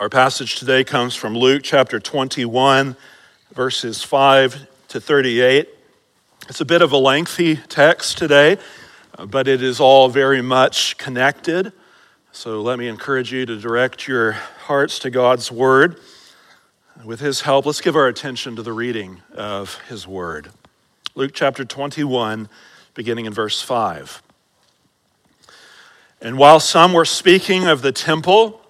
Our passage today comes from Luke chapter 21, verses 5 to 38. It's a bit of a lengthy text today, but it is all very much connected. So let me encourage you to direct your hearts to God's word. With his help, let's give our attention to the reading of his word. Luke chapter 21, beginning in verse 5. And while some were speaking of the temple,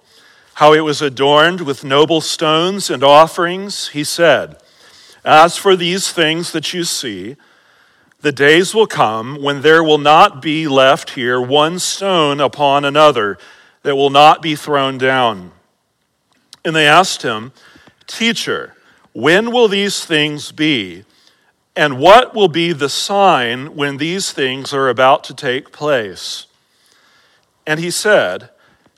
how it was adorned with noble stones and offerings, he said, As for these things that you see, the days will come when there will not be left here one stone upon another that will not be thrown down. And they asked him, Teacher, when will these things be? And what will be the sign when these things are about to take place? And he said,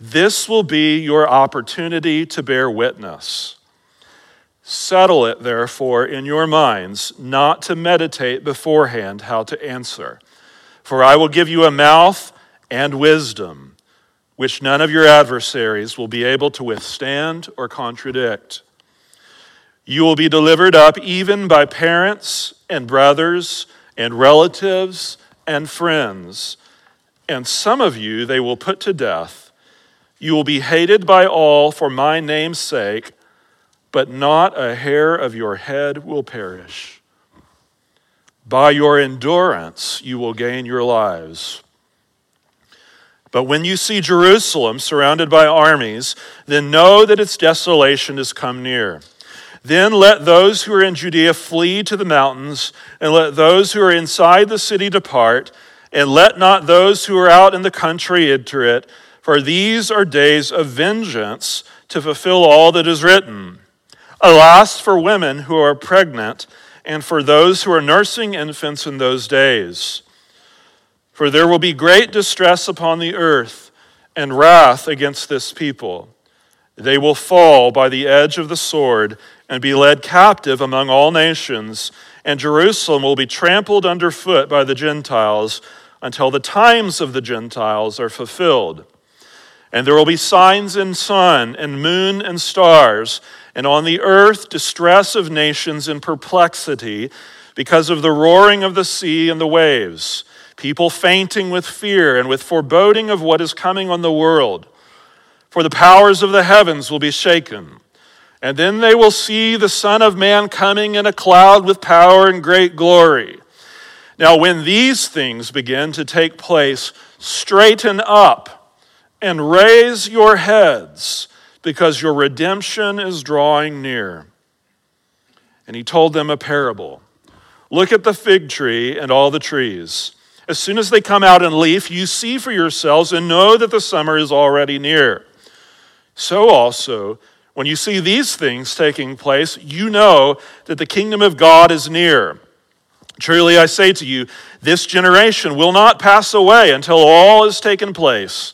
This will be your opportunity to bear witness. Settle it, therefore, in your minds not to meditate beforehand how to answer. For I will give you a mouth and wisdom, which none of your adversaries will be able to withstand or contradict. You will be delivered up even by parents and brothers and relatives and friends, and some of you they will put to death you will be hated by all for my name's sake, but not a hair of your head will perish. By your endurance, you will gain your lives. But when you see Jerusalem surrounded by armies, then know that its desolation has come near. Then let those who are in Judea flee to the mountains, and let those who are inside the city depart, and let not those who are out in the country enter it for these are days of vengeance to fulfill all that is written. Alas for women who are pregnant and for those who are nursing infants in those days. For there will be great distress upon the earth and wrath against this people. They will fall by the edge of the sword and be led captive among all nations, and Jerusalem will be trampled underfoot by the Gentiles until the times of the Gentiles are fulfilled. And there will be signs in sun and moon and stars, and on the earth distress of nations in perplexity because of the roaring of the sea and the waves, people fainting with fear and with foreboding of what is coming on the world. For the powers of the heavens will be shaken. And then they will see the Son of Man coming in a cloud with power and great glory. Now, when these things begin to take place, straighten up and raise your heads because your redemption is drawing near. And he told them a parable Look at the fig tree and all the trees. As soon as they come out in leaf, you see for yourselves and know that the summer is already near. So also, when you see these things taking place, you know that the kingdom of God is near. Truly, I say to you, this generation will not pass away until all is taken place.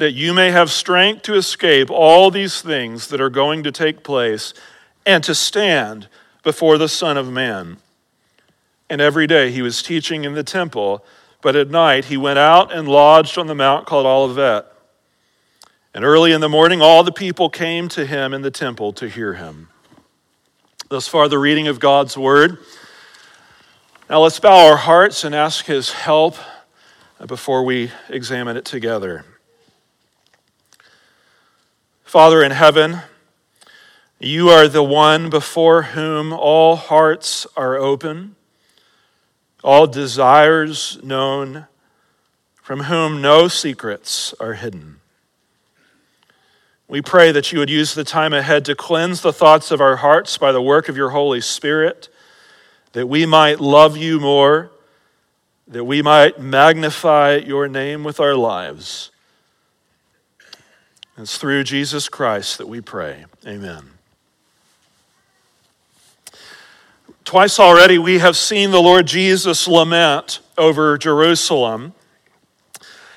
that you may have strength to escape all these things that are going to take place and to stand before the Son of Man. and every day he was teaching in the temple, but at night he went out and lodged on the mount called Olivet. And early in the morning, all the people came to him in the temple to hear him. Thus far, the reading of God's word. Now let's bow our hearts and ask his help before we examine it together. Father in heaven, you are the one before whom all hearts are open all desires known, from whom no secrets are hidden. We pray that you would use the time ahead to cleanse the thoughts of our hearts by the work of your Holy Spirit, that we might love you more, that we might magnify your name with our lives. It's through Jesus Christ that we pray. Amen. Twice already we have seen the Lord Jesus lament over Jerusalem.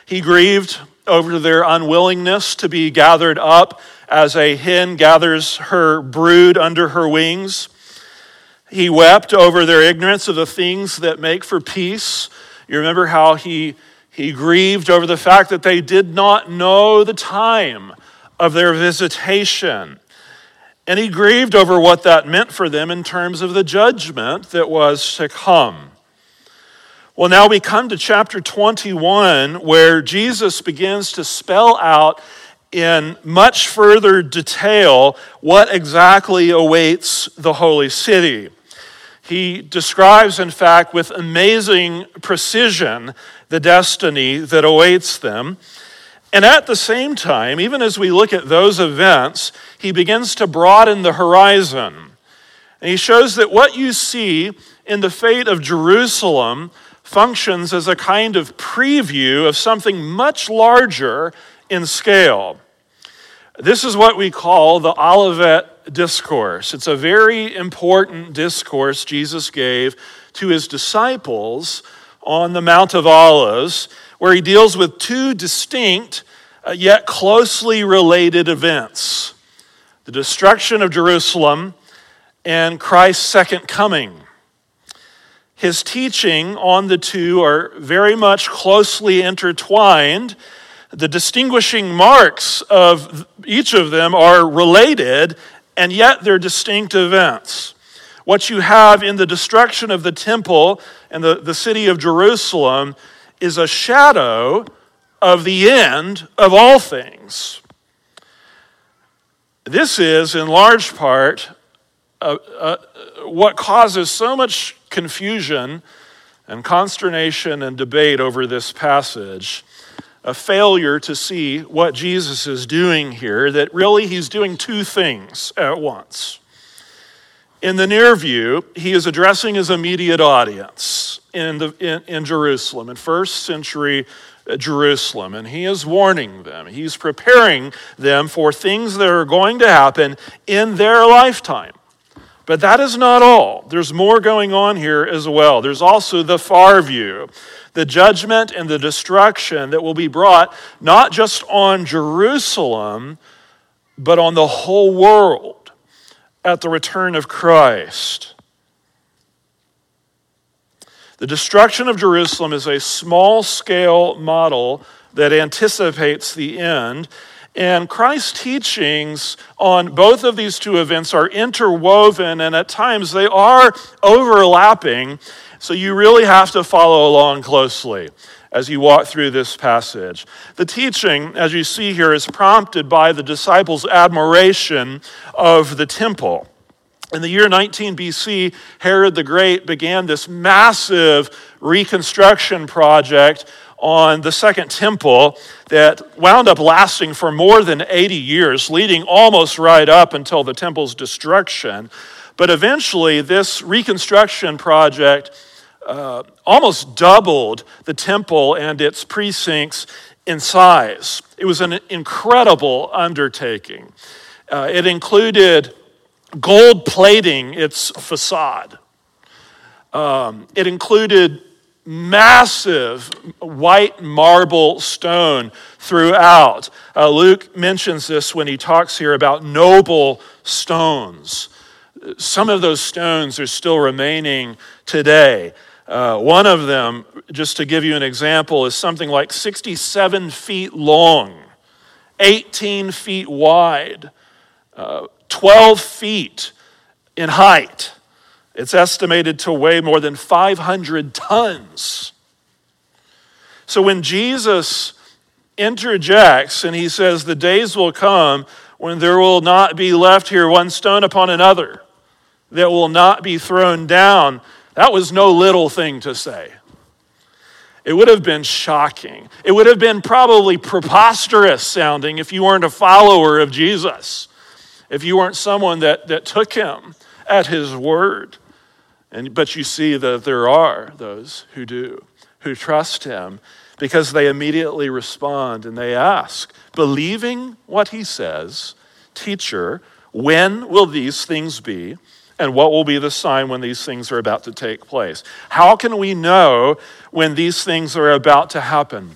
He grieved over their unwillingness to be gathered up as a hen gathers her brood under her wings. He wept over their ignorance of the things that make for peace. You remember how he, he grieved over the fact that they did not know the time of their visitation. And he grieved over what that meant for them in terms of the judgment that was to come. Well, now we come to chapter 21, where Jesus begins to spell out in much further detail what exactly awaits the holy city. He describes, in fact, with amazing precision, the destiny that awaits them. And at the same time, even as we look at those events, he begins to broaden the horizon. And he shows that what you see in the fate of Jerusalem functions as a kind of preview of something much larger in scale. This is what we call the Olivet Discourse. It's a very important discourse Jesus gave to his disciples on the Mount of Olives where he deals with two distinct uh, yet closely related events the destruction of Jerusalem and Christ's second coming. His teaching on the two are very much closely intertwined. The distinguishing marks of each of them are related, and yet they're distinct events. What you have in the destruction of the temple and the, the city of Jerusalem is a shadow of the end of all things. This is, in large part, uh, uh, what causes so much confusion and consternation and debate over this passage a failure to see what Jesus is doing here, that really he's doing two things at once. In the near view, he is addressing his immediate audience in, the, in, in Jerusalem, in first century uh, Jerusalem, and he is warning them. He's preparing them for things that are going to happen in their lifetime. But that is not all. There's more going on here as well. There's also the far view, the judgment and the destruction that will be brought not just on Jerusalem, but on the whole world at the return of Christ. The destruction of Jerusalem is a small scale model that anticipates the end. And Christ's teachings on both of these two events are interwoven, and at times they are overlapping. So you really have to follow along closely as you walk through this passage. The teaching, as you see here, is prompted by the disciples' admiration of the temple. In the year 19 BC, Herod the Great began this massive reconstruction project on the Second Temple that wound up lasting for more than 80 years, leading almost right up until the temple's destruction. But eventually, this reconstruction project uh, almost doubled the temple and its precincts in size. It was an incredible undertaking. Uh, it included gold plating its facade. Um, it included massive white marble stone throughout. Uh, Luke mentions this when he talks here about noble stones. some of those stones are still remaining today. Uh, one of them, just to give you an example, is something like 67 feet long, 18 feet wide, uh, 12 feet in height. It's estimated to weigh more than 500 tons. So when Jesus interjects and he says, The days will come when there will not be left here one stone upon another that will not be thrown down, that was no little thing to say. It would have been shocking. It would have been probably preposterous sounding if you weren't a follower of Jesus, if you weren't someone that, that took him at his word. And, but you see that there are those who do, who trust him because they immediately respond and they ask, believing what he says, Teacher, when will these things be? And what will be the sign when these things are about to take place? How can we know when these things are about to happen?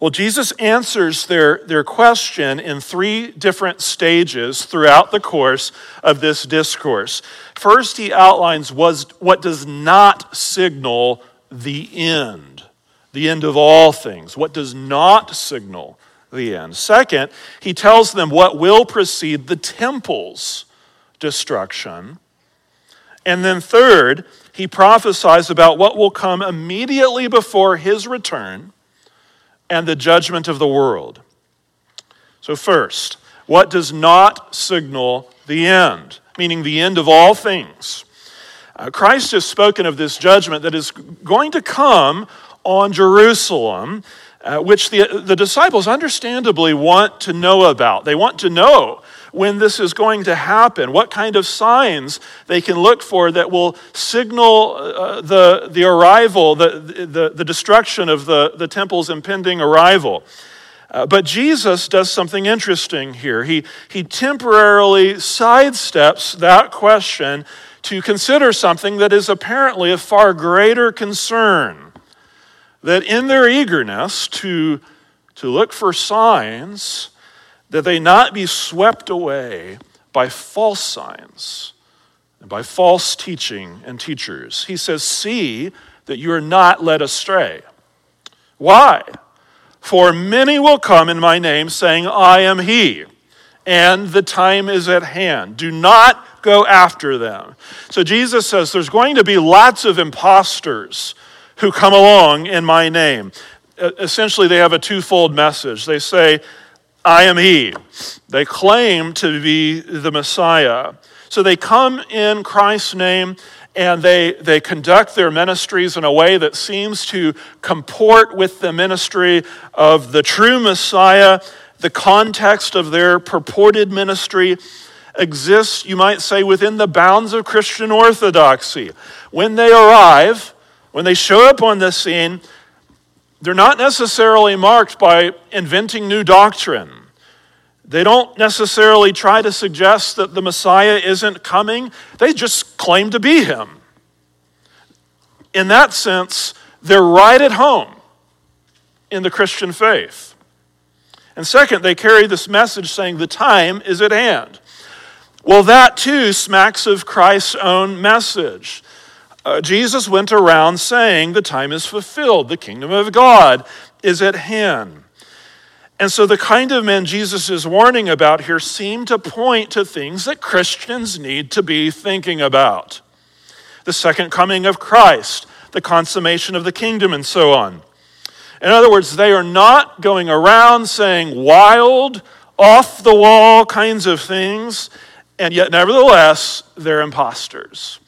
Well, Jesus answers their, their question in three different stages throughout the course of this discourse. First, he outlines was, what does not signal the end the end of all things, what does not signal the end. Second, he tells them what will precede the temple's destruction. And then third, he prophesies about what will come immediately before his return and the judgment of the world. So, first, what does not signal the end, meaning the end of all things? Uh, Christ has spoken of this judgment that is going to come on Jerusalem, uh, which the, the disciples understandably want to know about. They want to know when this is going to happen, what kind of signs they can look for that will signal uh, the, the arrival, the, the, the destruction of the, the temple's impending arrival. Uh, but Jesus does something interesting here. He, he temporarily sidesteps that question to consider something that is apparently of far greater concern that in their eagerness to, to look for signs, that they not be swept away by false signs and by false teaching and teachers. He says, See that you are not led astray. Why? For many will come in my name, saying, I am he, and the time is at hand. Do not go after them. So Jesus says there's going to be lots of imposters who come along in my name. Essentially, they have a twofold message. They say, I am He. They claim to be the Messiah. So they come in Christ's name and they, they conduct their ministries in a way that seems to comport with the ministry of the true Messiah. The context of their purported ministry exists, you might say, within the bounds of Christian orthodoxy. When they arrive, when they show up on the scene, they're not necessarily marked by inventing new doctrine. They don't necessarily try to suggest that the Messiah isn't coming, they just claim to be him. In that sense, they're right at home in the Christian faith. And second, they carry this message saying the time is at hand. Well, that too smacks of Christ's own message uh, Jesus went around saying, The time is fulfilled, the kingdom of God is at hand. And so, the kind of men Jesus is warning about here seem to point to things that Christians need to be thinking about the second coming of Christ, the consummation of the kingdom, and so on. In other words, they are not going around saying wild, off the wall kinds of things, and yet, nevertheless, they're imposters.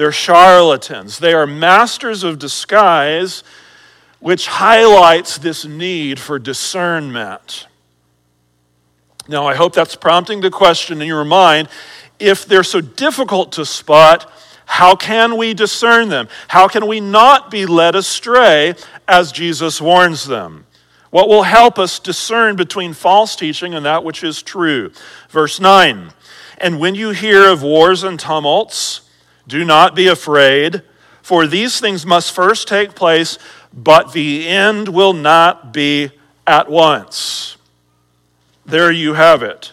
They're charlatans. They are masters of disguise, which highlights this need for discernment. Now, I hope that's prompting the question in your mind if they're so difficult to spot, how can we discern them? How can we not be led astray as Jesus warns them? What will help us discern between false teaching and that which is true? Verse 9 And when you hear of wars and tumults, do not be afraid, for these things must first take place, but the end will not be at once. There you have it.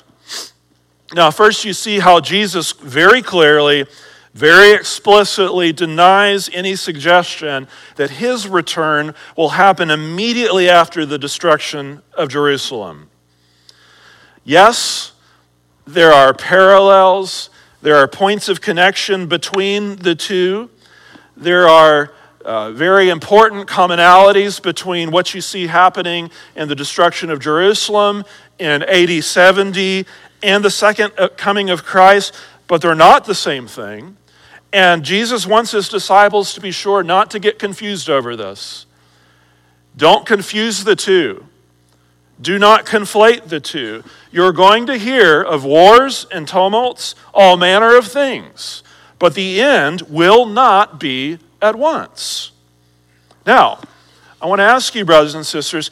Now, first, you see how Jesus very clearly, very explicitly denies any suggestion that his return will happen immediately after the destruction of Jerusalem. Yes, there are parallels, there are points of connection between the two. There are uh, very important commonalities between what you see happening in the destruction of Jerusalem in AD 70 and the second uh, coming of Christ, but they're not the same thing. And Jesus wants his disciples to be sure not to get confused over this. Don't confuse the two. Do not conflate the two. You're going to hear of wars and tumults, all manner of things, but the end will not be at once. Now, I want to ask you, brothers and sisters,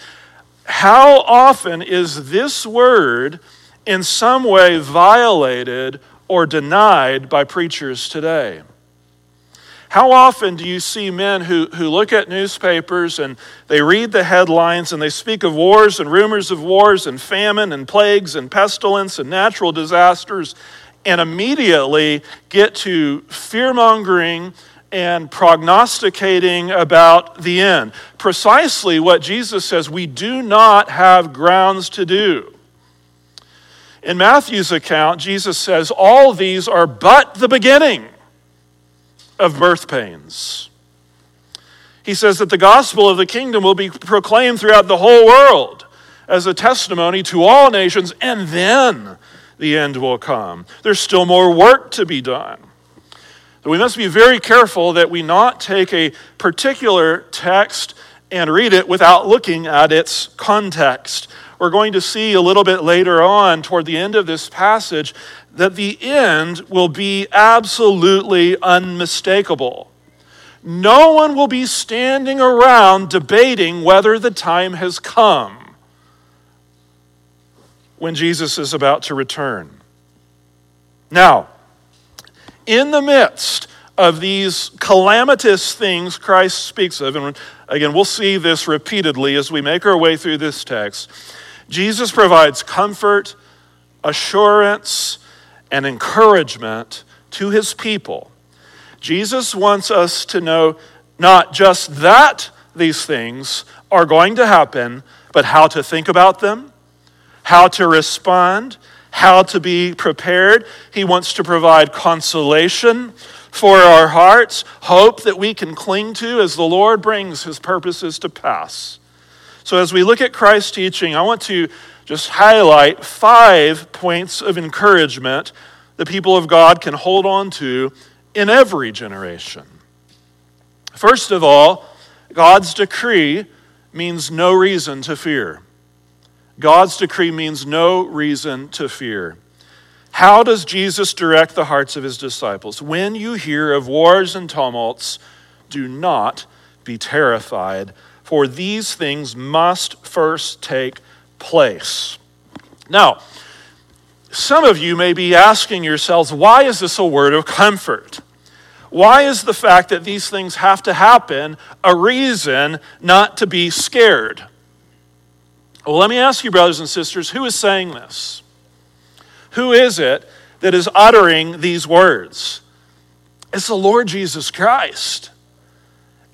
how often is this word in some way violated or denied by preachers today? How often do you see men who, who look at newspapers and they read the headlines and they speak of wars and rumors of wars and famine and plagues and pestilence and natural disasters and immediately get to fear mongering and prognosticating about the end? Precisely what Jesus says we do not have grounds to do. In Matthew's account, Jesus says, All these are but the beginning of birth pains. He says that the gospel of the kingdom will be proclaimed throughout the whole world as a testimony to all nations, and then the end will come. There's still more work to be done. But we must be very careful that we not take a particular text and read it without looking at its context. We're going to see a little bit later on, toward the end of this passage, that the end will be absolutely unmistakable. No one will be standing around debating whether the time has come when Jesus is about to return. Now, in the midst of these calamitous things Christ speaks of, and again, we'll see this repeatedly as we make our way through this text, Jesus provides comfort, assurance, and encouragement to his people. Jesus wants us to know not just that these things are going to happen, but how to think about them, how to respond, how to be prepared. He wants to provide consolation for our hearts, hope that we can cling to as the Lord brings his purposes to pass. So, as we look at Christ's teaching, I want to just highlight five points of encouragement the people of God can hold on to in every generation. First of all, God's decree means no reason to fear. God's decree means no reason to fear. How does Jesus direct the hearts of his disciples? When you hear of wars and tumults, do not be terrified for these things must first take place. Now, some of you may be asking yourselves, why is this a word of comfort? Why is the fact that these things have to happen a reason not to be scared? Well, let me ask you, brothers and sisters, who is saying this? Who is it that is uttering these words? It's the Lord Jesus Christ.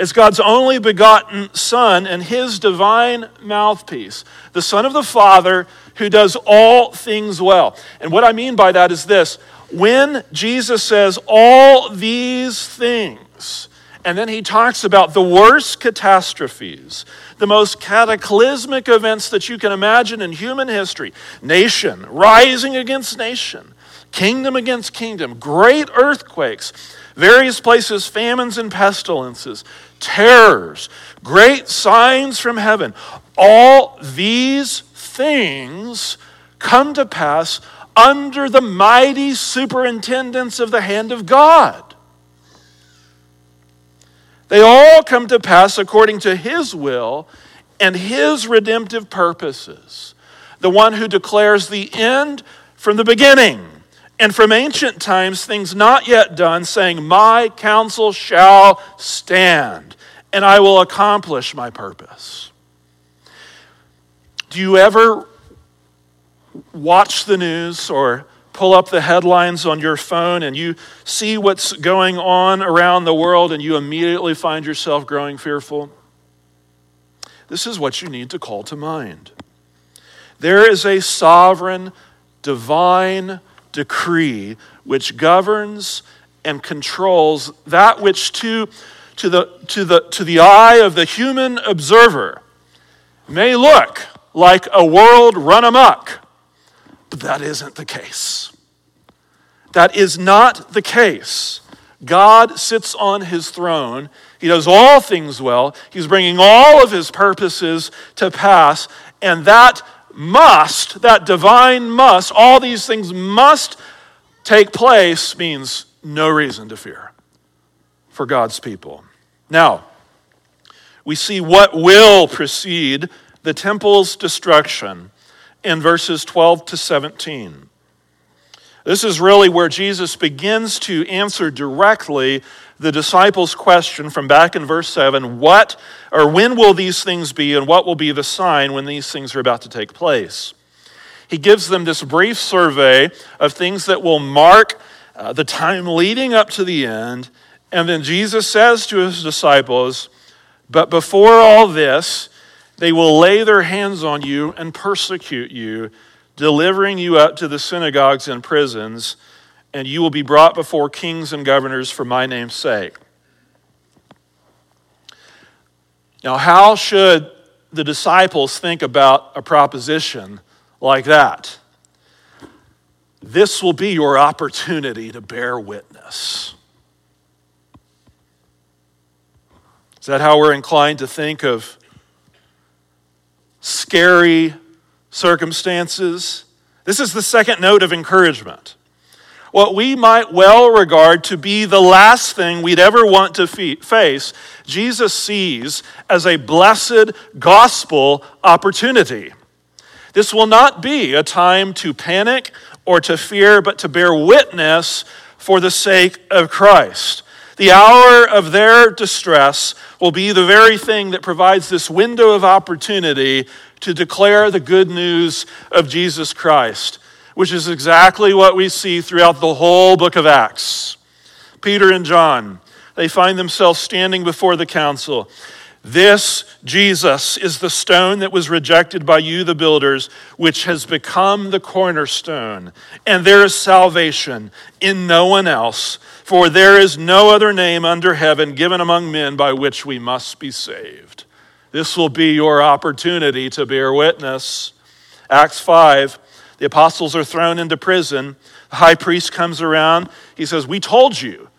It's God's only begotten Son and his divine mouthpiece, the Son of the Father who does all things well. And what I mean by that is this when Jesus says all these things, and then he talks about the worst catastrophes, the most cataclysmic events that you can imagine in human history nation rising against nation, kingdom against kingdom, great earthquakes, various places, famines and pestilences, terrors, great signs from heaven. All these things come to pass under the mighty superintendence of the hand of God. They all come to pass according to His will and His redemptive purposes. The one who declares the end from the beginning and from ancient times things not yet done, saying, My counsel shall stand, and I will accomplish my purpose. Do you ever watch the news or pull up the headlines on your phone and you see what's going on around the world and you immediately find yourself growing fearful? This is what you need to call to mind. There is a sovereign, divine decree which governs and controls that which to, to, the, to, the, to the eye of the human observer may look like a world run amok, but that isn't the case. That is not the case. God sits on his throne. He does all things well. He's bringing all of his purposes to pass. And that must, that divine must, all these things must take place means no reason to fear for God's people. Now, we see what will precede the temple's destruction in verses 12 to 17. This is really where Jesus begins to answer directly the disciples' question from back in verse 7 what or when will these things be, and what will be the sign when these things are about to take place? He gives them this brief survey of things that will mark uh, the time leading up to the end. And then Jesus says to his disciples, But before all this, they will lay their hands on you and persecute you, delivering you up to the synagogues and prisons, and you will be brought before kings and governors for my name's sake. Now, how should the disciples think about a proposition like that? This will be your opportunity to bear witness. Is that how we're inclined to think of scary circumstances. This is the second note of encouragement. What we might well regard to be the last thing we'd ever want to face, Jesus sees as a blessed gospel opportunity. This will not be a time to panic or to fear, but to bear witness for the sake of Christ. The hour of their distress will be the very thing that provides this window of opportunity to declare the good news of Jesus Christ, which is exactly what we see throughout the whole book of Acts. Peter and John, they find themselves standing before the council. This Jesus is the stone that was rejected by you, the builders, which has become the cornerstone. And there is salvation in no one else. For there is no other name under heaven given among men by which we must be saved. This will be your opportunity to bear witness. Acts 5, the apostles are thrown into prison. The high priest comes around. He says, We told you,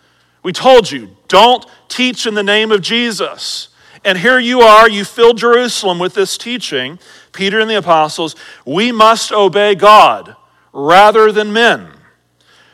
we told you, don't teach in the name of Jesus. And here you are, you filled Jerusalem with this teaching, Peter and the apostles. We must obey God rather than men.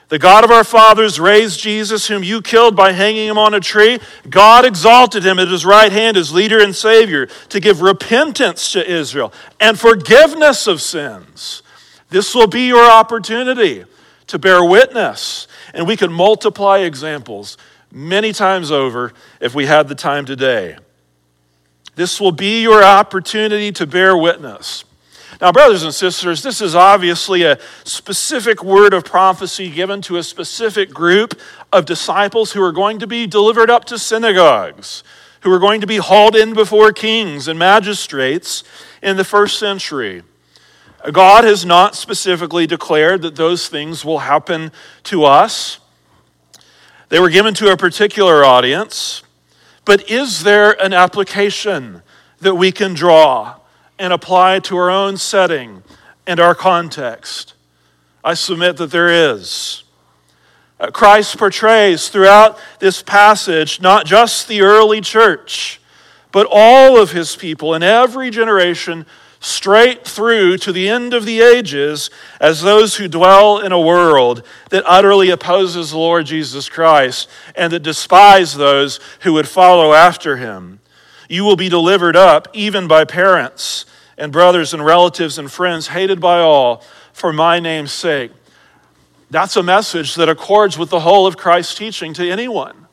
The God of our fathers raised Jesus, whom you killed by hanging him on a tree. God exalted him at his right hand as leader and savior to give repentance to Israel and forgiveness of sins. This will be your opportunity to bear witness. And we could multiply examples many times over if we had the time today. This will be your opportunity to bear witness. Now, brothers and sisters, this is obviously a specific word of prophecy given to a specific group of disciples who are going to be delivered up to synagogues, who are going to be hauled in before kings and magistrates in the first century. God has not specifically declared that those things will happen to us. They were given to a particular audience, but is there an application that we can draw? and apply to our own setting and our context? I submit that there is. Uh, Christ portrays throughout this passage not just the early church, but all of his people in every generation, straight through to the end of the ages, as those who dwell in a world that utterly opposes the Lord Jesus Christ and that despise those who would follow after him. You will be delivered up, even by parents and brothers and relatives and friends, hated by all for my name's sake. That's a message that accords with the whole of Christ's teaching to anyone,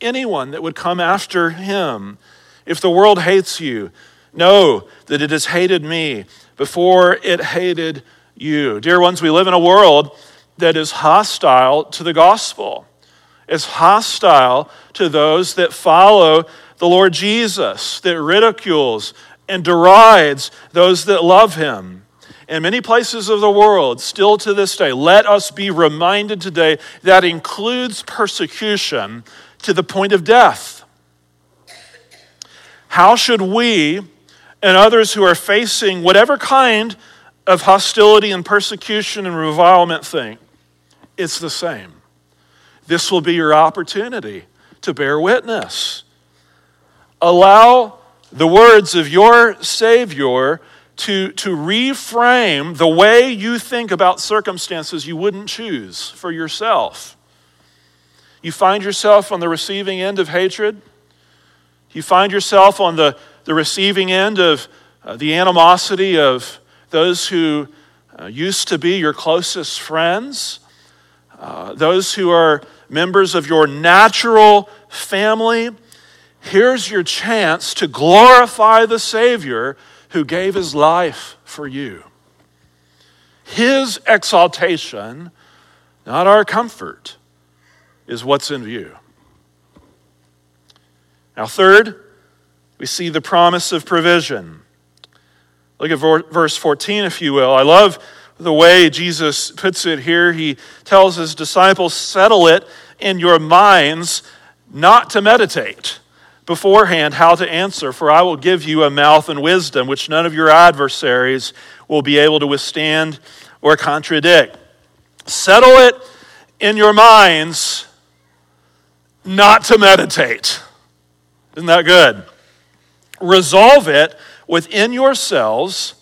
anyone that would come after him. If the world hates you, know that it has hated me before it hated you. Dear ones, we live in a world that is hostile to the gospel, is hostile to those that follow the Lord Jesus, that ridicules and derides those that love him. In many places of the world, still to this day, let us be reminded today that includes persecution to the point of death. How should we and others who are facing whatever kind of hostility and persecution and revilement think? It's the same. This will be your opportunity to bear witness. Allow the words of your Savior to, to reframe the way you think about circumstances you wouldn't choose for yourself. You find yourself on the receiving end of hatred. You find yourself on the, the receiving end of uh, the animosity of those who uh, used to be your closest friends, uh, those who are members of your natural family here's your chance to glorify the Savior who gave his life for you. His exaltation, not our comfort, is what's in view. Now, third, we see the promise of provision. Look at verse 14, if you will. I love the way Jesus puts it here. He tells his disciples, Settle it in your minds not to meditate beforehand how to answer, for I will give you a mouth and wisdom which none of your adversaries will be able to withstand or contradict. Settle it in your minds not to meditate. Isn't that good? Resolve it within yourselves,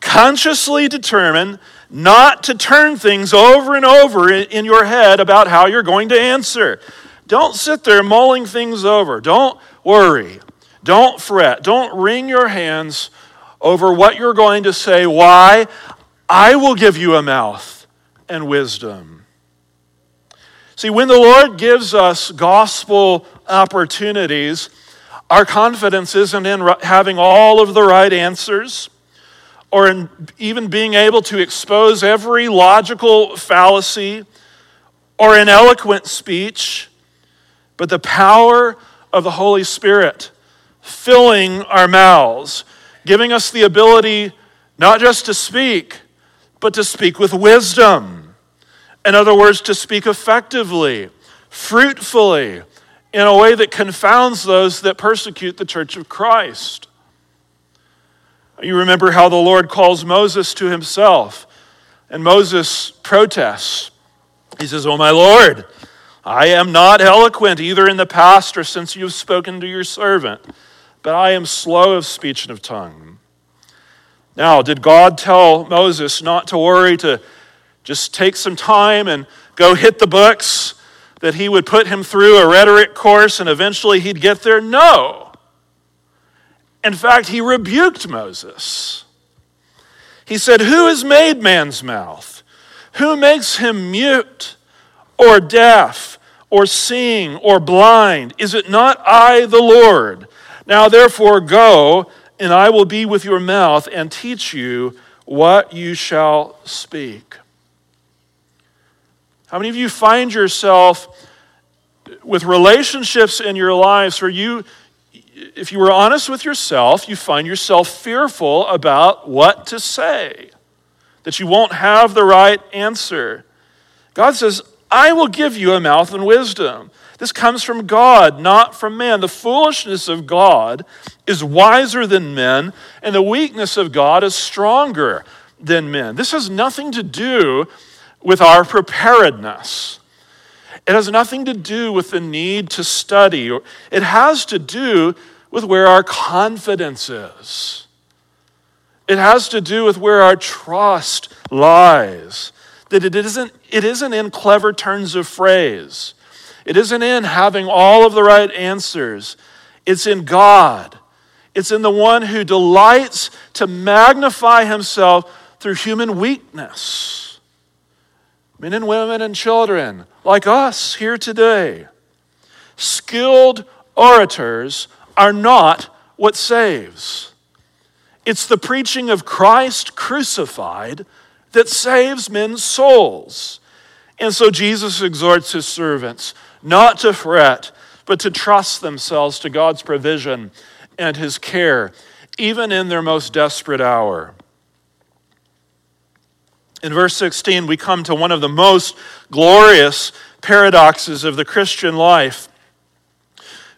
consciously determine not to turn things over and over in your head about how you're going to answer. Don't sit there mulling things over. Don't worry. Don't fret. Don't wring your hands over what you're going to say. Why? I will give you a mouth and wisdom. See, when the Lord gives us gospel opportunities, our confidence isn't in having all of the right answers or in even being able to expose every logical fallacy or in eloquent speech but the power of the Holy Spirit filling our mouths, giving us the ability not just to speak, but to speak with wisdom. In other words, to speak effectively, fruitfully, in a way that confounds those that persecute the church of Christ. You remember how the Lord calls Moses to himself, and Moses protests. He says, Oh, my Lord, I am not eloquent either in the past or since you have spoken to your servant, but I am slow of speech and of tongue. Now, did God tell Moses not to worry, to just take some time and go hit the books, that he would put him through a rhetoric course and eventually he'd get there? No. In fact, he rebuked Moses. He said, Who has made man's mouth? Who makes him mute or deaf? or seeing or blind? Is it not I, the Lord? Now therefore go, and I will be with your mouth and teach you what you shall speak. How many of you find yourself with relationships in your lives where you, if you were honest with yourself, you find yourself fearful about what to say, that you won't have the right answer? God says, I will give you a mouth and wisdom. This comes from God, not from man. The foolishness of God is wiser than men, and the weakness of God is stronger than men. This has nothing to do with our preparedness. It has nothing to do with the need to study. It has to do with where our confidence is. It has to do with where our trust lies that it isn't, it isn't in clever turns of phrase. It isn't in having all of the right answers. It's in God. It's in the one who delights to magnify himself through human weakness. Men and women and children like us here today. Skilled orators are not what saves. It's the preaching of Christ crucified that saves men's souls. And so Jesus exhorts his servants not to fret, but to trust themselves to God's provision and his care, even in their most desperate hour. In verse 16, we come to one of the most glorious paradoxes of the Christian life.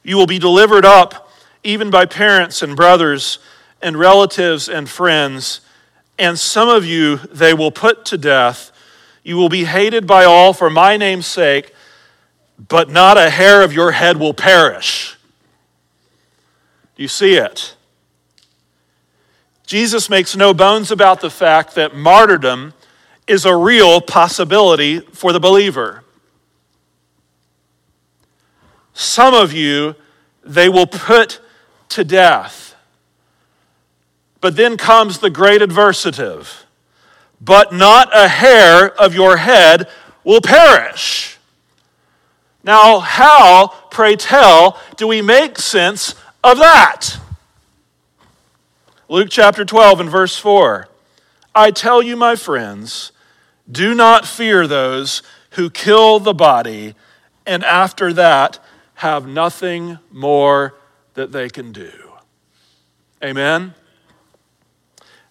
You will be delivered up even by parents and brothers and relatives and friends, and some of you they will put to death. You will be hated by all for my name's sake, but not a hair of your head will perish. Do you see it? Jesus makes no bones about the fact that martyrdom is a real possibility for the believer. Some of you, they will put to death. But then comes the great adversative. But not a hair of your head will perish. Now, how, pray tell, do we make sense of that? Luke chapter 12 and verse 4. I tell you, my friends, do not fear those who kill the body, and after that have nothing more that they can do. Amen?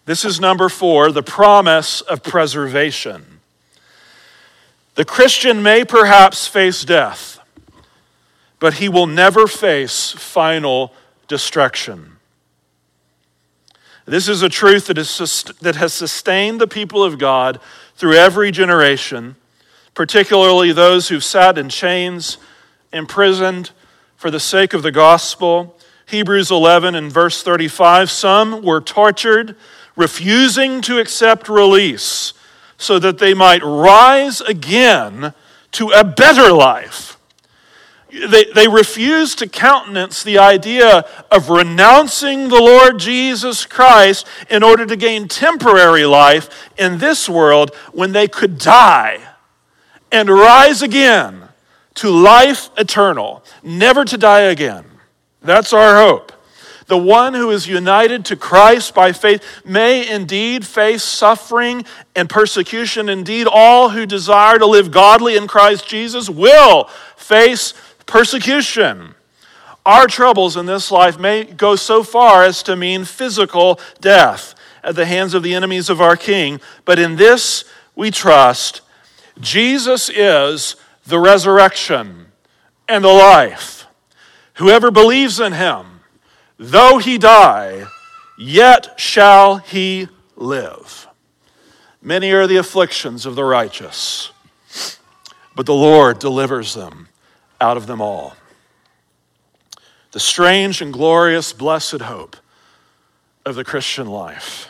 This is number four the promise of preservation. The Christian may perhaps face death, but he will never face final destruction. This is a truth that, is, that has sustained the people of God through every generation, particularly those who've sat in chains, imprisoned for the sake of the gospel. Hebrews 11 and verse 35 some were tortured, refusing to accept release, so that they might rise again to a better life. They, they refuse to countenance the idea of renouncing the Lord Jesus Christ in order to gain temporary life in this world when they could die and rise again to life eternal, never to die again. That's our hope. The one who is united to Christ by faith may indeed face suffering and persecution. Indeed, all who desire to live godly in Christ Jesus will face persecution. Our troubles in this life may go so far as to mean physical death at the hands of the enemies of our King, but in this we trust. Jesus is the resurrection and the life. Whoever believes in him, though he die, yet shall he live. Many are the afflictions of the righteous, but the Lord delivers them out of them all. The strange and glorious, blessed hope of the Christian life.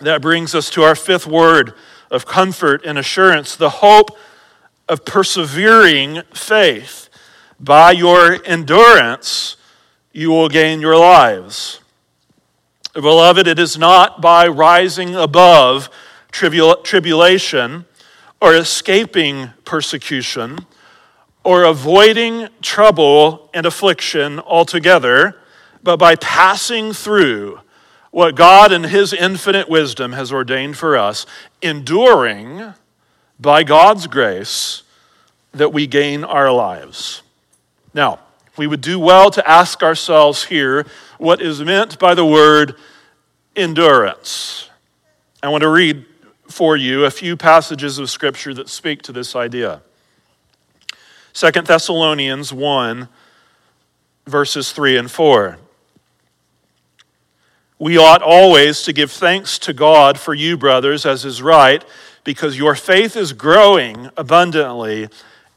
That brings us to our fifth word of comfort and assurance the hope of persevering faith. By your endurance, you will gain your lives. Beloved, it is not by rising above tribula- tribulation or escaping persecution or avoiding trouble and affliction altogether, but by passing through what God in His infinite wisdom has ordained for us, enduring by God's grace that we gain our lives. Now, we would do well to ask ourselves here what is meant by the word endurance. I want to read for you a few passages of Scripture that speak to this idea. Second Thessalonians 1, verses 3 and 4. We ought always to give thanks to God for you, brothers, as is right, because your faith is growing abundantly,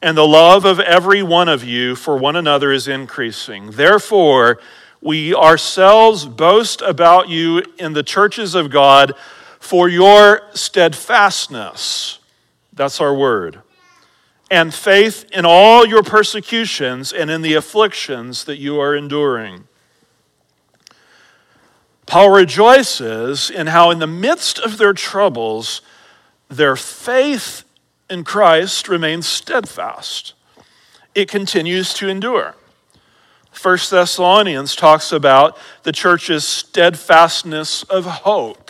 and the love of every one of you for one another is increasing. Therefore, we ourselves boast about you in the churches of God for your steadfastness. That's our word and faith in all your persecutions and in the afflictions that you are enduring. Paul rejoices in how, in the midst of their troubles, their faith in Christ remains steadfast. It continues to endure. First Thessalonians talks about the church's steadfastness of hope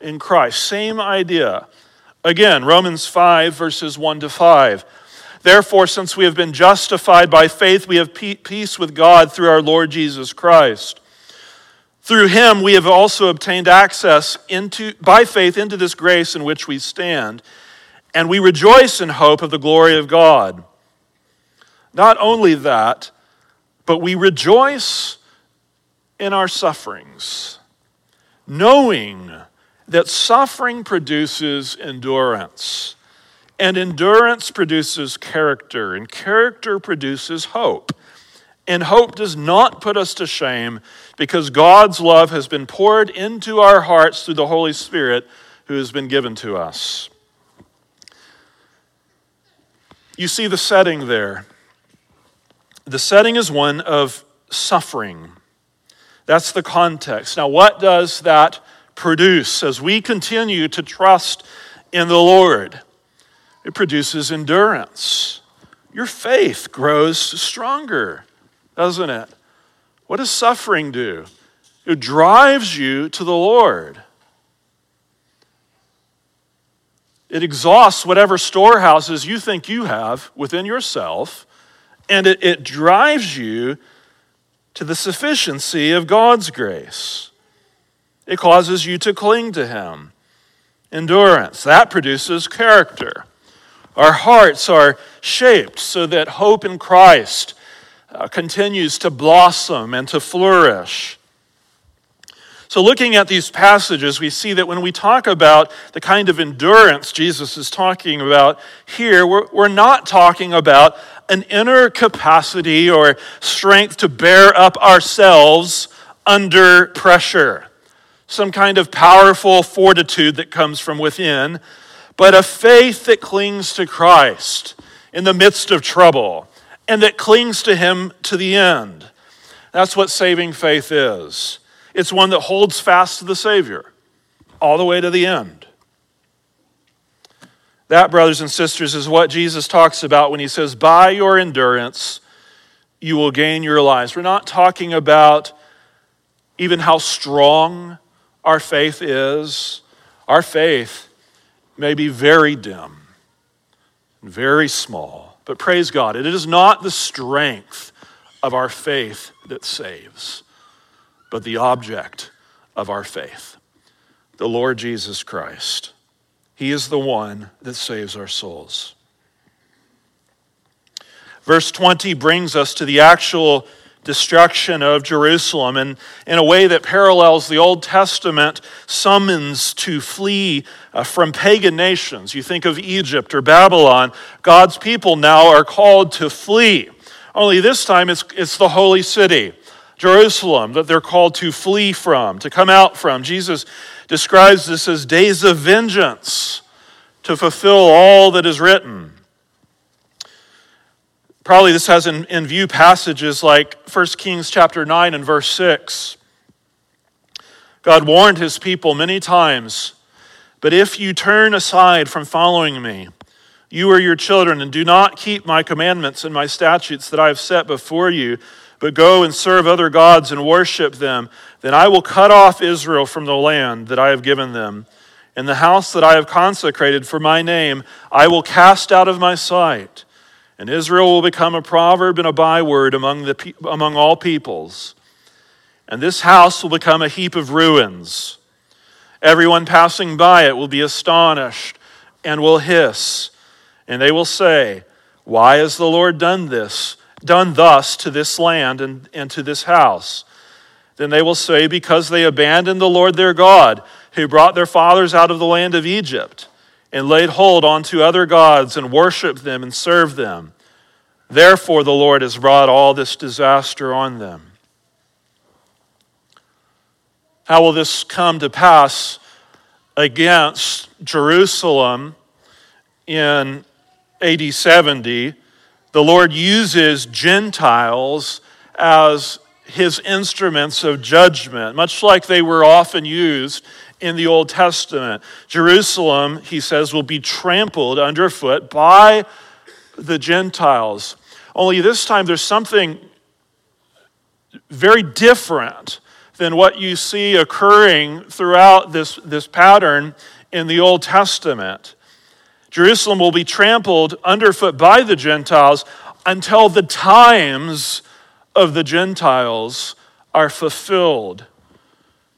in Christ. Same idea Again, Romans 5, verses 1 to 5. Therefore, since we have been justified by faith, we have peace with God through our Lord Jesus Christ. Through him, we have also obtained access into, by faith into this grace in which we stand, and we rejoice in hope of the glory of God. Not only that, but we rejoice in our sufferings, knowing that suffering produces endurance, and endurance produces character, and character produces hope. And hope does not put us to shame because God's love has been poured into our hearts through the Holy Spirit who has been given to us. You see the setting there. The setting is one of suffering. That's the context. Now, what does that produce as we continue to trust in the Lord? It produces endurance. Your faith grows stronger, doesn't it? What does suffering do? It drives you to the Lord. It exhausts whatever storehouses you think you have within yourself, and it, it drives you to the sufficiency of God's grace. It causes you to cling to Him. Endurance, that produces character. Our hearts are shaped so that hope in Christ uh, continues to blossom and to flourish. So, looking at these passages, we see that when we talk about the kind of endurance Jesus is talking about here, we're, we're not talking about an inner capacity or strength to bear up ourselves under pressure, some kind of powerful fortitude that comes from within, but a faith that clings to Christ in the midst of trouble and that clings to Him to the end. That's what saving faith is. It's one that holds fast to the Savior all the way to the end. That, brothers and sisters, is what Jesus talks about when he says, By your endurance, you will gain your lives. We're not talking about even how strong our faith is. Our faith may be very dim, and very small, but praise God, it is not the strength of our faith that saves, but the object of our faith, the Lord Jesus Christ. He is the one that saves our souls. Verse 20 brings us to the actual destruction of Jerusalem and in a way that parallels the Old Testament summons to flee uh, from pagan nations. You think of Egypt or Babylon, God's people now are called to flee. Only this time it's, it's the holy city, Jerusalem, that they're called to flee from, to come out from. Jesus describes this as days of vengeance to fulfill all that is written. Probably this has in, in view passages like 1 Kings chapter 9 and verse 6. God warned his people many times, but if you turn aside from following me, you or your children, and do not keep my commandments and my statutes that I have set before you, but go and serve other gods and worship them, then I will cut off Israel from the land that I have given them. And the house that I have consecrated for my name, I will cast out of my sight. And Israel will become a proverb and a byword among, the, among all peoples. And this house will become a heap of ruins. Everyone passing by it will be astonished and will hiss. And they will say, Why has the Lord done this? done thus to this land and, and to this house. Then they will say, Because they abandoned the Lord their God, who brought their fathers out of the land of Egypt, and laid hold on to other gods, and worshiped them and served them. Therefore, the Lord has brought all this disaster on them. How will this come to pass against Jerusalem in AD 70? the Lord uses Gentiles as his instruments of judgment, much like they were often used in the Old Testament. Jerusalem, he says, will be trampled underfoot by the Gentiles. Only this time there's something very different than what you see occurring throughout this, this pattern in the Old Testament. Jerusalem will be trampled underfoot by the Gentiles until the times of the Gentiles are fulfilled.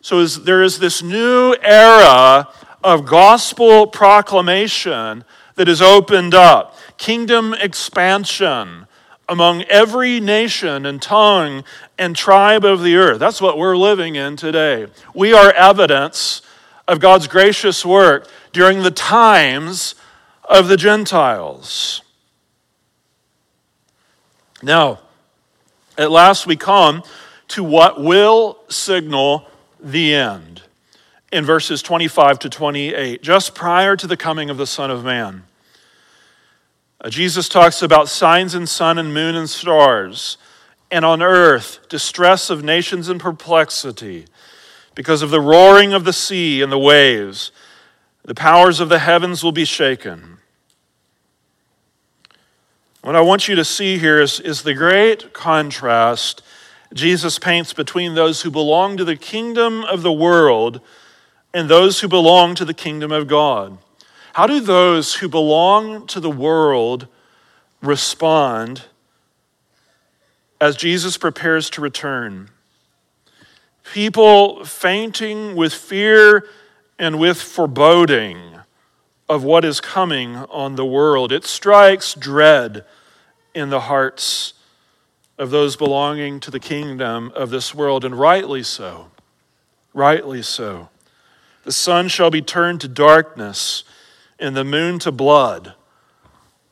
So is, there is this new era of gospel proclamation that is opened up, kingdom expansion among every nation and tongue and tribe of the earth. That's what we're living in today. We are evidence of God's gracious work during the times of the Gentiles. Now, at last we come to what will signal the end in verses 25 to 28, just prior to the coming of the Son of Man. Uh, Jesus talks about signs in sun and moon and stars, and on earth, distress of nations and perplexity because of the roaring of the sea and the waves. The powers of the heavens will be shaken. What I want you to see here is, is the great contrast Jesus paints between those who belong to the kingdom of the world and those who belong to the kingdom of God. How do those who belong to the world respond as Jesus prepares to return? People fainting with fear and with foreboding of what is coming on the world. It strikes dread in the hearts of those belonging to the kingdom of this world, and rightly so. Rightly so. The sun shall be turned to darkness and the moon to blood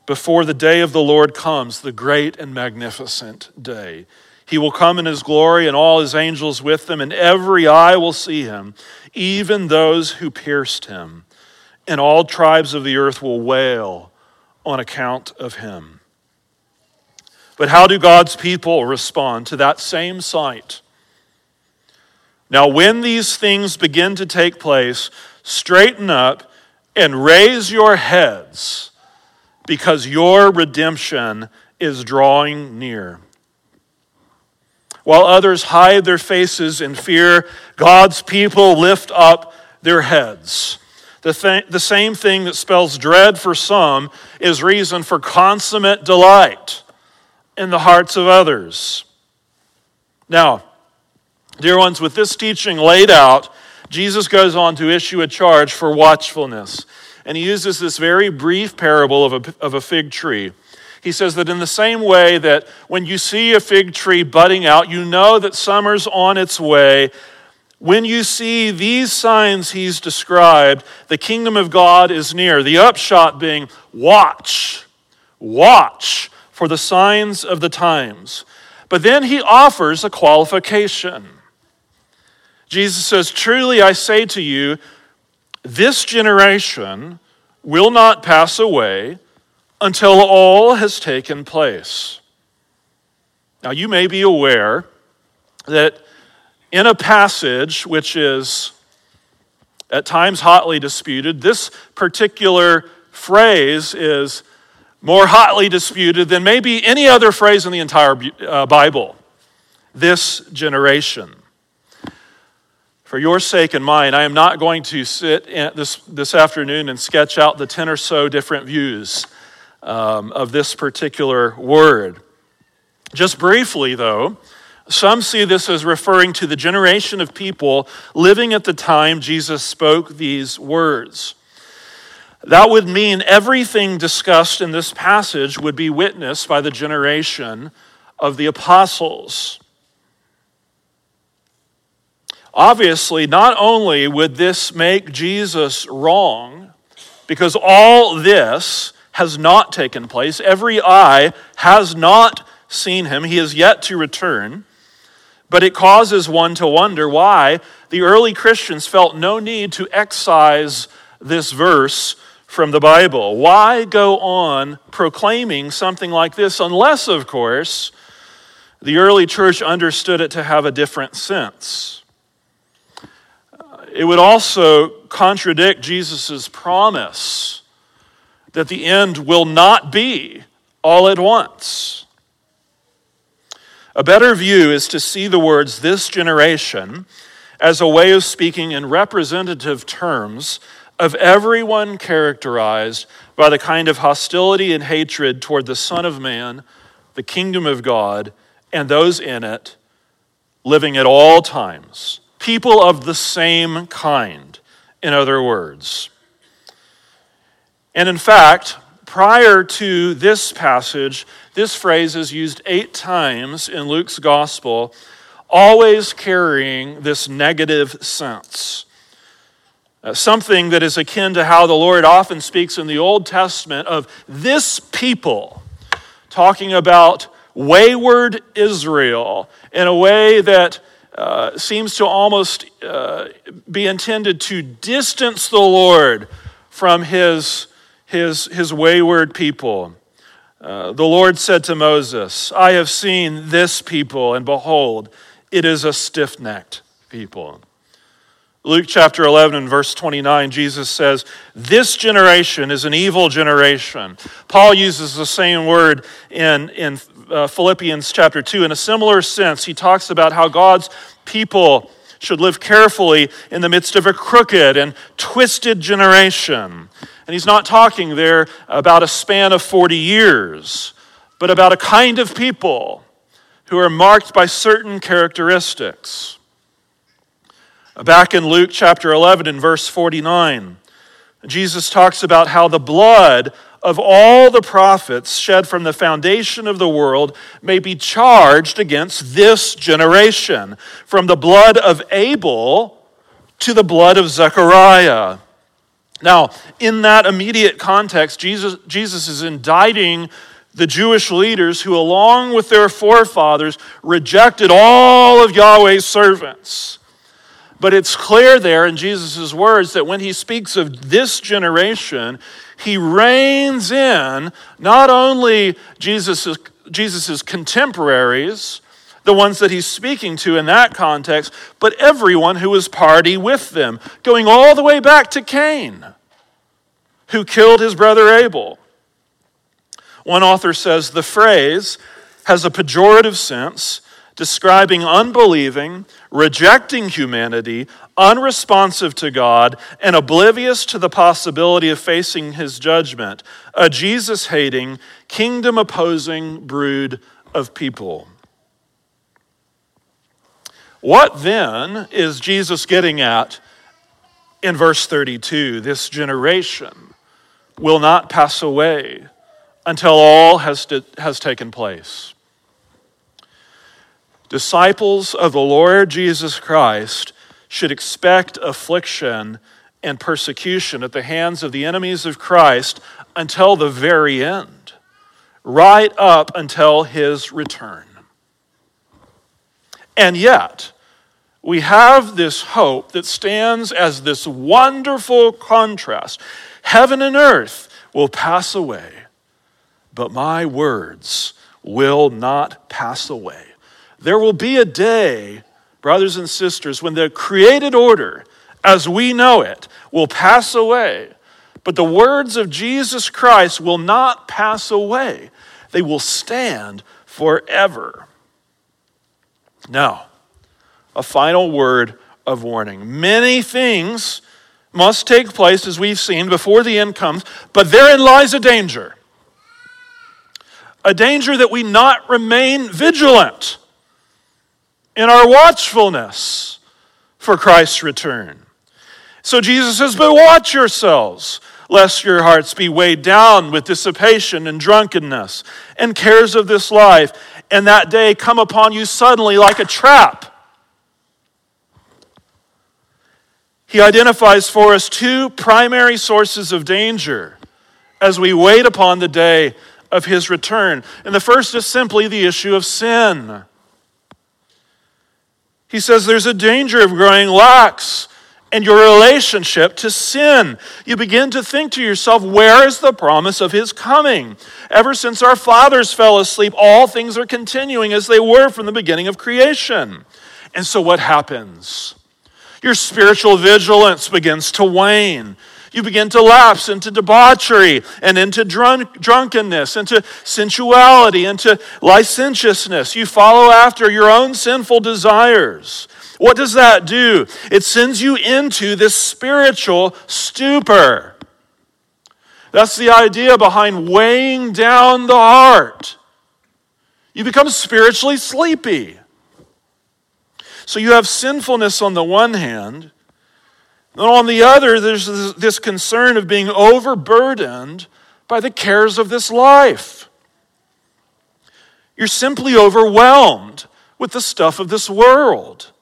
before the day of the Lord comes, the great and magnificent day. He will come in his glory and all his angels with him, and every eye will see him, even those who pierced him. And all tribes of the earth will wail on account of him. But how do God's people respond to that same sight? Now, when these things begin to take place, straighten up and raise your heads because your redemption is drawing near. While others hide their faces in fear, God's people lift up their heads. The, th- the same thing that spells dread for some is reason for consummate delight in the hearts of others. Now, dear ones, with this teaching laid out, Jesus goes on to issue a charge for watchfulness. And he uses this very brief parable of a, of a fig tree. He says that in the same way that when you see a fig tree budding out, you know that summer's on its way. When you see these signs he's described, the kingdom of God is near. The upshot being watch, watch for the signs of the times. But then he offers a qualification. Jesus says, Truly I say to you, this generation will not pass away until all has taken place. Now, you may be aware that in a passage which is at times hotly disputed, this particular phrase is more hotly disputed than maybe any other phrase in the entire uh, Bible this generation. For your sake and mine, I am not going to sit this, this afternoon and sketch out the 10 or so different views um, of this particular word. Just briefly, though, some see this as referring to the generation of people living at the time Jesus spoke these words. That would mean everything discussed in this passage would be witnessed by the generation of the apostles. Obviously, not only would this make Jesus wrong, because all this has not taken place, every eye has not seen him, he is yet to return, but it causes one to wonder why the early Christians felt no need to excise this verse from the Bible. Why go on proclaiming something like this unless, of course, the early church understood it to have a different sense? Uh, it would also contradict Jesus' promise that the end will not be all at once. A better view is to see the words this generation as a way of speaking in representative terms of everyone characterized by the kind of hostility and hatred toward the Son of Man, the kingdom of God, and those in it, living at all times. People of the same kind, in other words. And in fact, prior to this passage, this phrase is used eight times in Luke's gospel, always carrying this negative sense. Uh, something that is akin to how the Lord often speaks in the Old Testament of this people, talking about wayward Israel in a way that uh, seems to almost uh, be intended to distance the Lord from his, his, his wayward people. Uh, the Lord said to Moses, I have seen this people, and behold, it is a stiff necked people. Luke chapter 11 and verse 29, Jesus says, This generation is an evil generation. Paul uses the same word in, in uh, Philippians chapter 2. In a similar sense, he talks about how God's people should live carefully in the midst of a crooked and twisted generation. And he's not talking there about a span of 40 years, but about a kind of people who are marked by certain characteristics. Back in Luke chapter 11 and verse 49, Jesus talks about how the blood of all the prophets shed from the foundation of the world may be charged against this generation, from the blood of Abel to the blood of Zechariah. Now, in that immediate context, Jesus, Jesus is indicting the Jewish leaders who, along with their forefathers, rejected all of Yahweh's servants. But it's clear there in Jesus' words that when he speaks of this generation, he reins in not only Jesus' Jesus's contemporaries, the ones that he's speaking to in that context, but everyone who was party with them, going all the way back to Cain, who killed his brother Abel. One author says the phrase has a pejorative sense describing unbelieving, rejecting humanity, unresponsive to God, and oblivious to the possibility of facing his judgment, a Jesus hating, kingdom opposing brood of people. What then is Jesus getting at in verse 32? This generation will not pass away until all has, has taken place. Disciples of the Lord Jesus Christ should expect affliction and persecution at the hands of the enemies of Christ until the very end, right up until his return. And yet, we have this hope that stands as this wonderful contrast. Heaven and earth will pass away, but my words will not pass away. There will be a day, brothers and sisters, when the created order, as we know it, will pass away. But the words of Jesus Christ will not pass away, they will stand forever. Now, a final word of warning. Many things must take place, as we've seen, before the end comes, but therein lies a danger. A danger that we not remain vigilant in our watchfulness for Christ's return. So Jesus says, But watch yourselves, lest your hearts be weighed down with dissipation and drunkenness and cares of this life, and that day come upon you suddenly like a trap. He identifies for us two primary sources of danger as we wait upon the day of his return. And the first is simply the issue of sin. He says there's a danger of growing lax in your relationship to sin. You begin to think to yourself, where is the promise of his coming? Ever since our fathers fell asleep, all things are continuing as they were from the beginning of creation. And so what happens? Your spiritual vigilance begins to wane. You begin to lapse into debauchery and into drunk, drunkenness, into sensuality, into licentiousness. You follow after your own sinful desires. What does that do? It sends you into this spiritual stupor. That's the idea behind weighing down the heart. You become spiritually sleepy. So you have sinfulness on the one hand, and on the other, there's this concern of being overburdened by the cares of this life. You're simply overwhelmed with the stuff of this world.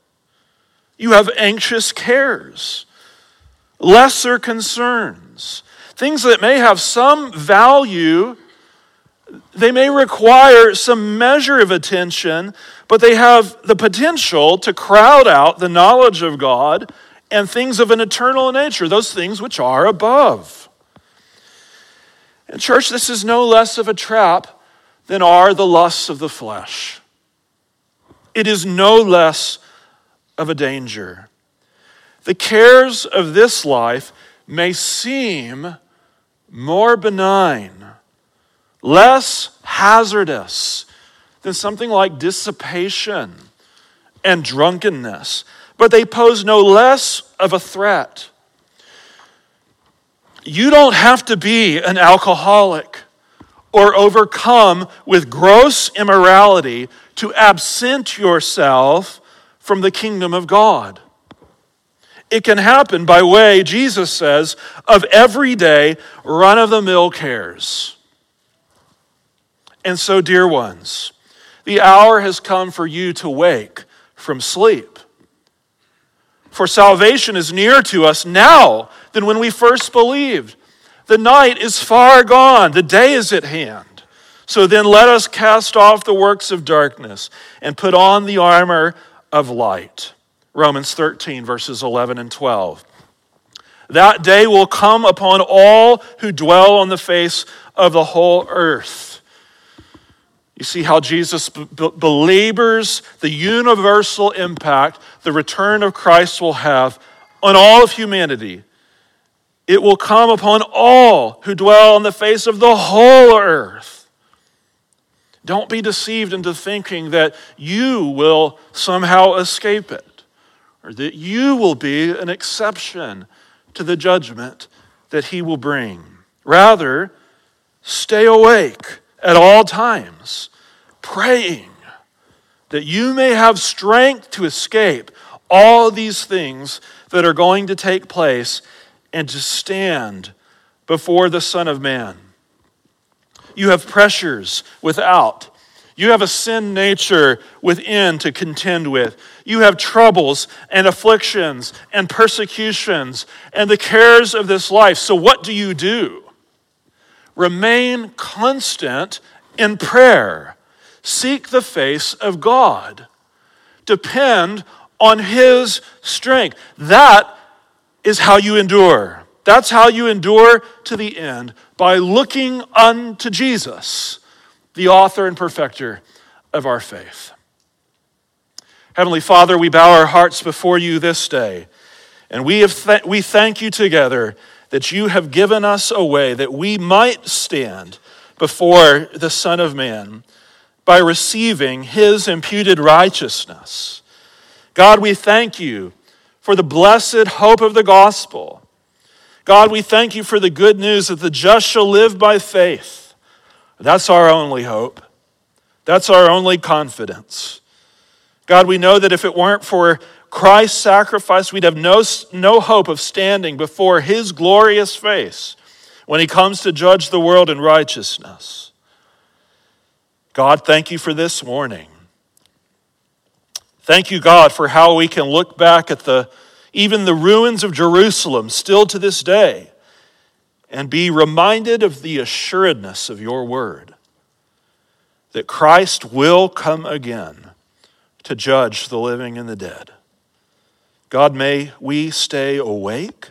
You have anxious cares, lesser concerns, things that may have some value. They may require some measure of attention, but they have the potential to crowd out the knowledge of God and things of an eternal nature, those things which are above. And, church, this is no less of a trap than are the lusts of the flesh. It is no less of a danger. The cares of this life may seem more benign, less hazardous than something like dissipation and drunkenness but they pose no less of a threat. You don't have to be an alcoholic or overcome with gross immorality to absent yourself from the kingdom of God. It can happen by way, Jesus says, of everyday run of the mill cares. And so, dear ones, the hour has come for you to wake from sleep. For salvation is nearer to us now than when we first believed. The night is far gone, the day is at hand. So then let us cast off the works of darkness and put on the armor of light. Romans 13, verses 11 and 12. That day will come upon all who dwell on the face of the whole earth. You see how Jesus belabors the universal impact the return of Christ will have on all of humanity. It will come upon all who dwell on the face of the whole earth. Don't be deceived into thinking that you will somehow escape it or that you will be an exception to the judgment that he will bring. Rather, stay awake at all times, praying that you may have strength to escape all these things that are going to take place and to stand before the Son of Man. You have pressures without. You have a sin nature within to contend with. You have troubles and afflictions and persecutions and the cares of this life. So, what do you do? Remain constant in prayer. Seek the face of God. Depend on His strength. That is how you endure. That's how you endure to the end by looking unto Jesus, the author and perfecter of our faith. Heavenly Father, we bow our hearts before you this day, and we, have th- we thank you together that you have given us a way that we might stand before the Son of Man by receiving his imputed righteousness. God, we thank you for the blessed hope of the gospel. God, we thank you for the good news that the just shall live by faith. That's our only hope. That's our only confidence. God, we know that if it weren't for Christ's sacrifice, we'd have no, no hope of standing before his glorious face when he comes to judge the world in righteousness. God, thank you for this morning. Thank you, God, for how we can look back at the even the ruins of Jerusalem still to this day and be reminded of the assuredness of your word that Christ will come again to judge the living and the dead. God, may we stay awake.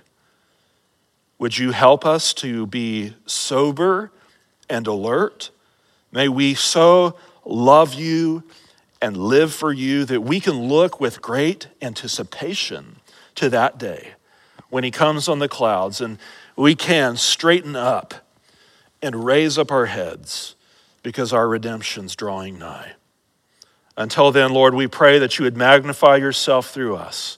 Would you help us to be sober and alert? May we so love you and live for you that we can look with great anticipation to that day when he comes on the clouds and we can straighten up and raise up our heads because our redemption's drawing nigh. Until then, Lord, we pray that you would magnify yourself through us.